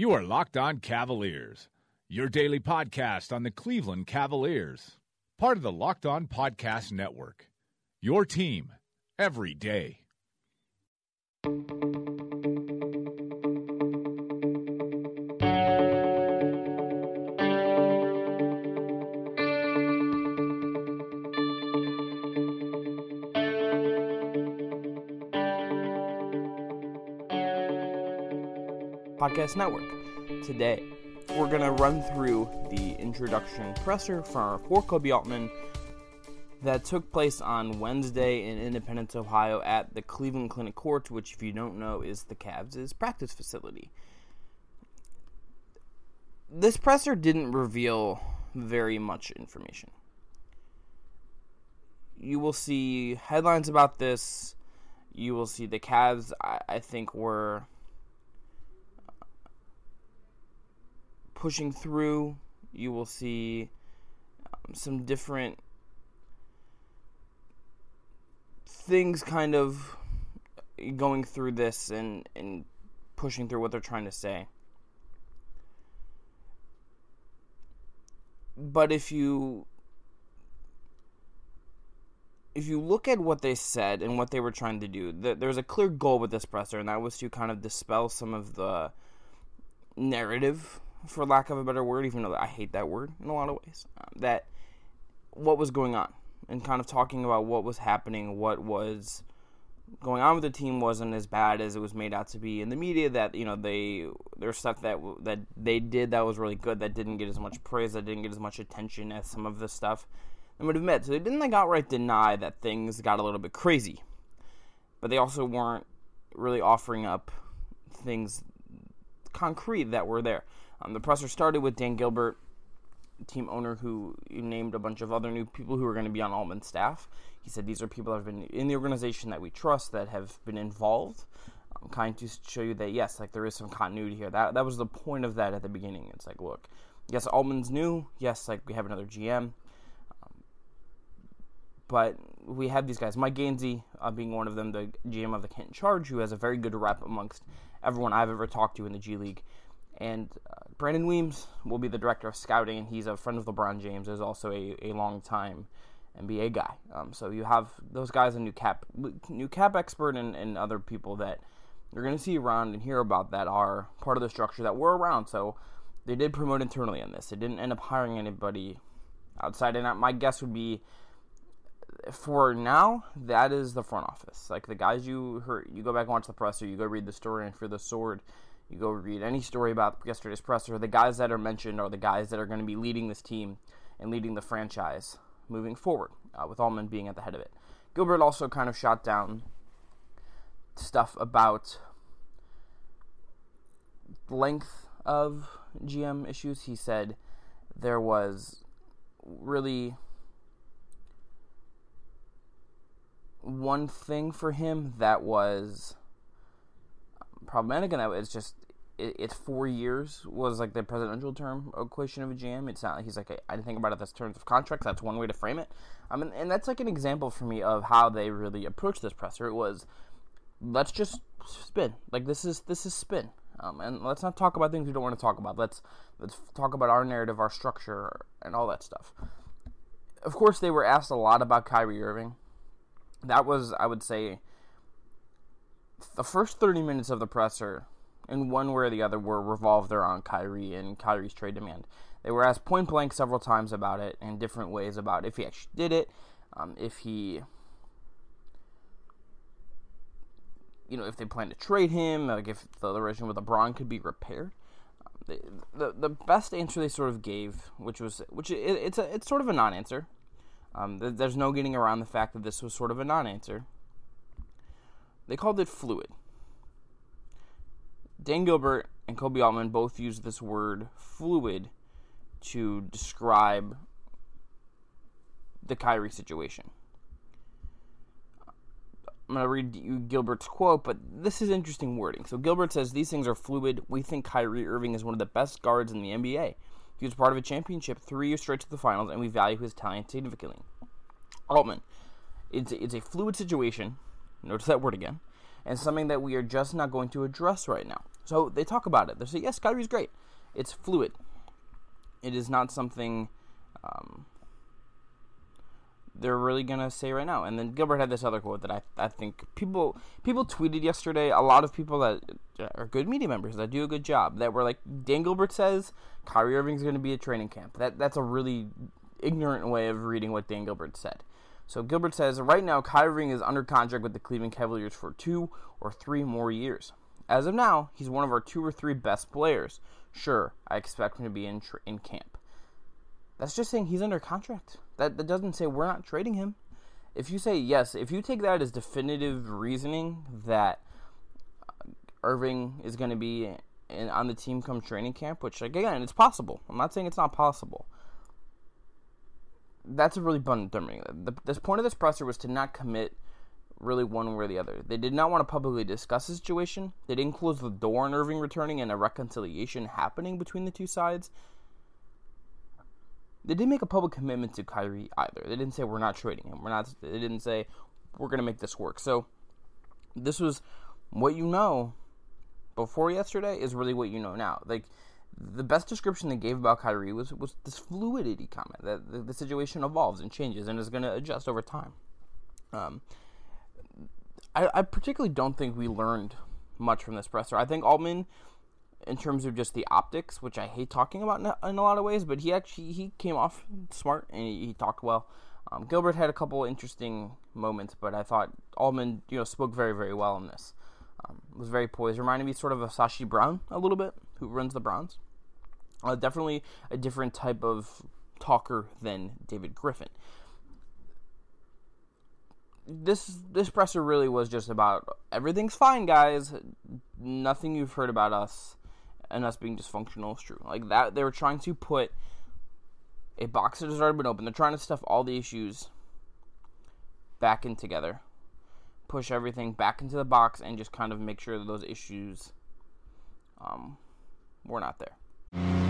You are Locked On Cavaliers, your daily podcast on the Cleveland Cavaliers, part of the Locked On Podcast Network. Your team every day. Podcast Network. Today, we're going to run through the introduction presser for, for Koby Altman that took place on Wednesday in Independence, Ohio at the Cleveland Clinic Court, which, if you don't know, is the Cavs' practice facility. This presser didn't reveal very much information. You will see headlines about this. You will see the Cavs, I, I think, were pushing through. You will see um, some different things kind of going through this and, and pushing through what they're trying to say. But if you if you look at what they said and what they were trying to do, there was a clear goal with this presser, and that was to kind of dispel some of the narrative for lack of a better word, even though I hate that word in a lot of ways, um, that what was going on and kind of talking about what was happening, what was going on with the team wasn't as bad as it was made out to be in the media. That you know they there's stuff that that they did that was really good that didn't get as much praise, that didn't get as much attention as some of the stuff they would admit. So they didn't like outright deny that things got a little bit crazy, but they also weren't really offering up things concrete that were there. Um, the presser started with Dan Gilbert, team owner, who named a bunch of other new people who are going to be on Altman's staff. He said these are people that have been in the organization that we trust, that have been involved. I'm kind to show you that yes, like there is some continuity here. That that was the point of that at the beginning. It's like, look, yes, Altman's new. Yes, like we have another GM. Um, but we have these guys, Mike Gansey uh, being one of them, the GM of the Canton Charge, who has a very good rep amongst everyone I've ever talked to in the G League. And uh, Brandon Weems will be the director of scouting, and he's a friend of LeBron James. Is also a, a long time NBA guy. Um, so you have those guys, a new cap, new cap expert, and, and other people that you're going to see around and hear about that are part of the structure that were around. So they did promote internally on this. They didn't end up hiring anybody outside. And my guess would be for now, that is the front office. Like the guys you heard, you go back and watch the presser, you go read the story, and Fear the Sword, you go read any story about yesterday's presser, the guys that are mentioned are the guys that are going to be leading this team and leading the franchise moving forward, uh, with Altman being at the head of it. Gilbert also kind of shot down stuff about length of GM issues. He said there was really one thing for him that was problematic, and that was just it, it's four years was like the presidential term equation of a GM. It's not he's like I didn't think about it as terms of contracts. That's one way to frame it. I mean, and that's like an example for me of how they really approached this presser. It was let's just spin like this is this is spin. Um, and let's not talk about things we don't want to talk about. Let's let's talk about our narrative, our structure, and all that stuff. Of course, they were asked a lot about Kyrie Irving. That was, I would say, the first 30 minutes of the presser, in one way or the other, were revolved around Kyrie and Kyrie's trade demand. They were asked point blank several times about it in different ways about if he actually did it, um, if he, you know, if they plan to trade him, like if the relation with LeBron could be repaired. Um, the, the the best answer they sort of gave, which was which it, it's a it's sort of a non-answer. Um, there's no getting around the fact that this was sort of a non-answer. They called it fluid. Dan Gilbert and Koby Altman both use this word fluid to describe the Kyrie situation. I'm going to read you Gilbert's quote, but this is interesting wording. So Gilbert says these things are fluid. We think Kyrie Irving is one of the best guards in the NBA. He was part of a championship three years straight to the finals, and we value his talent significantly. Altman, it's, it's a fluid situation. Notice that word again. And something that we are just not going to address right now. So they talk about it. They say, yes, Kyrie's great. It's fluid. It is not something um, they're really gonna say right now. And then Gilbert had this other quote that I, I think people people tweeted yesterday. A lot of people that are good media members that do a good job that were like Dan Gilbert says Kyrie Irving's gonna be at training camp. That that's a really ignorant way of reading what Dan Gilbert said. So Gilbert says right now Kyrie Irving is under contract with the Cleveland Cavaliers for two or three more years. As of now, he's one of our two or three best players. Sure, I expect him to be in in camp. That's just saying he's under contract. That that doesn't say we're not trading him. If you say yes, if you take that as definitive reasoning that uh, Irving is going to be in, on the team come training camp, which again, it's possible. I'm not saying it's not possible. That's a really dumb thing. The, the point of this presser was to not commit really one way or the other. They did not want to publicly discuss the situation. They didn't close the door on Irving returning and a reconciliation happening between the two sides. They didn't make a public commitment to Kyrie either. They didn't say we're not trading him. We're not. They didn't say we're going to make this work. So this was what you know before yesterday is really what you know now. Like the best description they gave about Kyrie was was this fluidity comment that the, the situation evolves and changes and is going to adjust over time. Um, I, I particularly don't think we learned much from this presser. I think Altman, in terms of just the optics, which I hate talking about in a, in a lot of ways, but he actually he came off smart and he, he talked well. Um, Gilbert had a couple interesting moments, but I thought Altman, you know, spoke very very well in this. Um, was very poised. Reminded me sort of of Sashi Brown a little bit, who runs the Browns. Uh, definitely a different type of talker than David Griffin this this presser really was just about everything's fine, guys. Nothing you've heard about us and us being dysfunctional is true. Like that, they were trying to put a box that has already been open. They're trying to stuff all the issues back in together, push everything back into the box, and just kind of make sure that those issues um, were not there.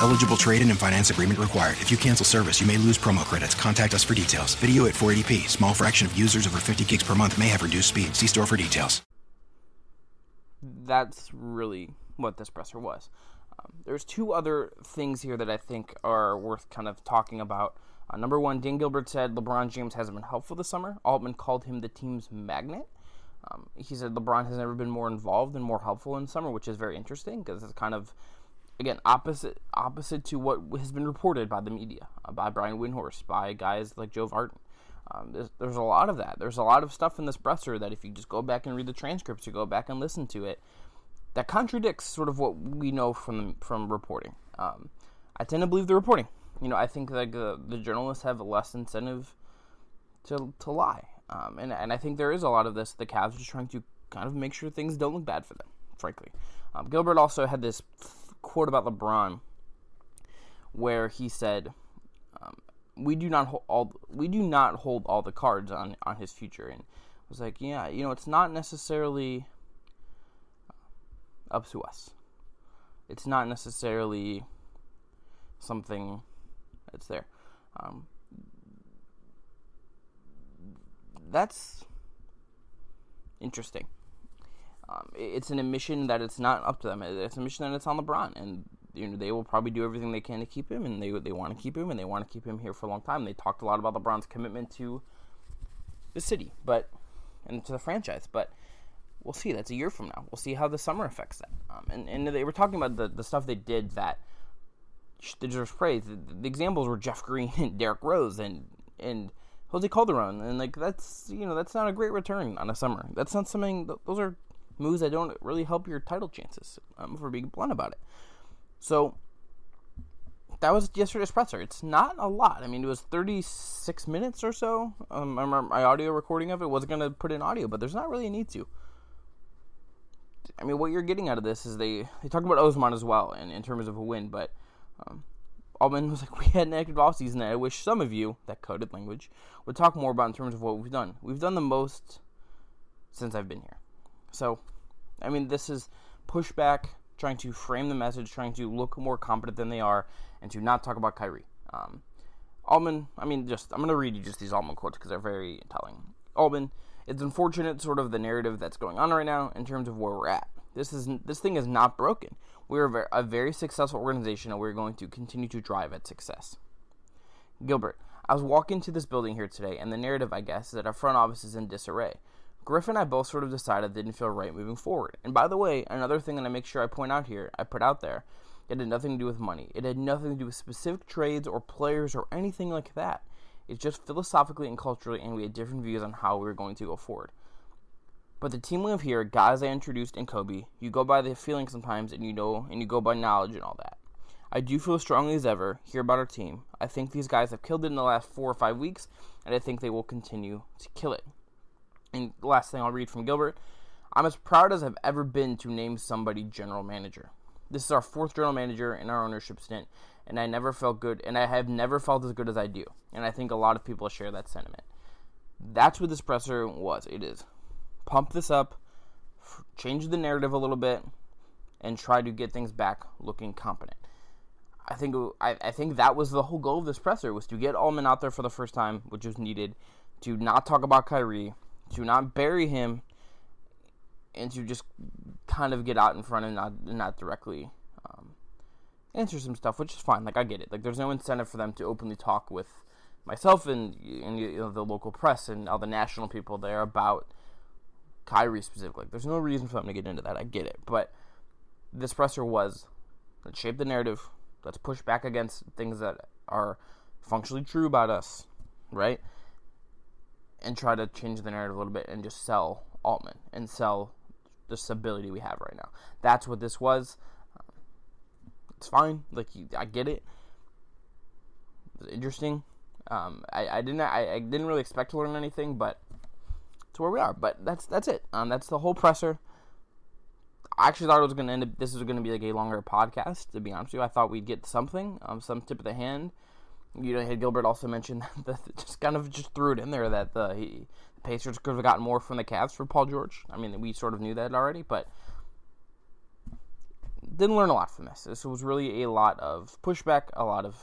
Eligible trade-in and finance agreement required. If you cancel service, you may lose promo credits. Contact us for details. Video at 480p. Small fraction of users over 50 gigs per month may have reduced speed. See store for details. That's really what this presser was. Um, there's two other things here that I think are worth kind of talking about. Uh, number one, Dan Gilbert said LeBron James hasn't been helpful this summer. Altman called him the team's magnet. Um, he said LeBron has never been more involved and more helpful in summer, which is very interesting because it's kind of again opposite opposite to what has been reported by the media, uh, by Brian Windhorst, by guys like Joe Vardon. Um, there's, there's, a lot of that. There's a lot of stuff in this presser that if you just go back and read the transcripts, you go back and listen to it, that contradicts sort of what we know from from reporting. Um, I tend to believe the reporting. You know, I think that the, the journalists have less incentive to to lie, um, and and I think there is a lot of this. The Cavs are just trying to kind of make sure things don't look bad for them. Frankly, um, Gilbert also had this quote about LeBron where he said, um, "We do not hold all we do not hold all the cards on on his future," and I was like, "Yeah, you know, it's not necessarily." up to us. It's not necessarily something that's there. Um, that's interesting. Um, it's an admission that it's not up to them. It's a mission that it's on LeBron, and you know they will probably do everything they can to keep him, and they they want to keep him, and they want to keep him here for a long time. They talked a lot about LeBron's commitment to the city, but and to the franchise, but we'll see. That's a year from now. We'll see how the summer affects that. Um, and, and they were talking about the, the stuff they did that deserves praise. The, the, examples were Jeff Green and Derrick Rose and and Jose Calderon, and like that's you know that's not a great return on a summer. That's not something. Those are moves that don't really help your title chances. Um, for being blunt about it. So that was yesterday's presser. It's not a lot. I mean, it was 36 minutes or so. Um, I remember my audio recording of it wasn't going to put in audio, but there's not really a need to. I mean, what you're getting out of this is they they talked about Osman as well, and in terms of a win, but um, was like, we had an active offseason that I wish some of you, that coded language, would talk more about in terms of what we've done. We've done the most since I've been here. So, I mean, this is pushback, trying to frame the message, trying to look more competent than they are, and to not talk about Kyrie. Um, Altman, I mean, just I'm going to read you just these Altman quotes because they're very telling. Altman, it's unfortunate, sort of the narrative that's going on right now in terms of where we're at. This is this thing is not broken. We're a very successful organization, and we're going to continue to drive at success. Gilbert, I was walking to this building here today, and the narrative, I guess, is that our front office is in disarray. Griff and I both sort of decided it didn't feel right moving forward. And by the way, another thing that I make sure I point out here, I put out there, it had nothing to do with money. It had nothing to do with specific trades or players or anything like that. It's just philosophically and culturally, and we had different views on how we were going to go forward. But the team we have here, guys I introduced in Koby, you go by the feeling sometimes, and you know, and you go by knowledge and all that. I do feel as strongly as ever here about our team. I think these guys have killed it in the last four or five weeks, and I think they will continue to kill it. Last thing I'll read from Gilbert I'm as proud as I've ever been to name somebody general manager. This is our fourth general manager in our ownership stint, and I never felt good, and I have never felt as good as I do. And I think a lot of people share that sentiment. That's what this presser was. It is pump this up, change the narrative a little bit, and try to get things back looking competent. I think I, I think that was the whole goal of this presser was to get Altman out there for the first time, which was needed, to not talk about Kyrie, to not bury him, and to just kind of get out in front and not not directly um, answer some stuff, which is fine. Like I get it. Like there's no incentive for them to openly talk with myself and, and you know, the local press and all the national people there about Kyrie specifically. There's no reason for them to get into that. I get it, but this presser was let's shape the narrative. Let's push back against things that are functionally true about us, right? And try to change the narrative a little bit and just sell Altman and sell the stability we have right now. That's what this was. It's fine. Like I get it. It's interesting. Um, I, I didn't I, I didn't really expect to learn anything, but to where we are. But that's that's it. Um, that's the whole presser. I actually thought it was going to end up. This was going to be like a longer podcast. To be honest with you, I thought we'd get something, um, some tip of the hand. You know, had Gilbert also mentioned that just kind of just threw it in there that the, he, the Pacers could have gotten more from the Cavs for Paul George. I mean, we sort of knew that already, but didn't learn a lot from this. This was really a lot of pushback, a lot of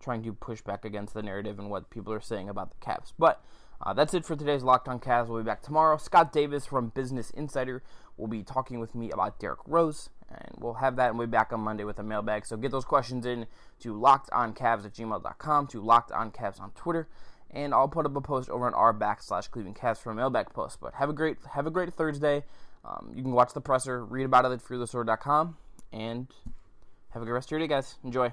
trying to push back against the narrative and what people are saying about the Cavs. But uh, that's it for today's Locked On Cavs. We'll be back tomorrow. Scott Davis from Business Insider will be talking with me about Derrick Rose, and we'll have that and we'll be back on Monday with a mailbag. So get those questions in to lockedoncavs at gmail.com, to lockedoncavs on Twitter, and I'll put up a post over on our backslash Cleveland Cavs for a mailbag post. But have a great have a great Thursday. Um, you can watch the presser, read about it at fearthesword.com, and have a good rest of your day, guys. Enjoy.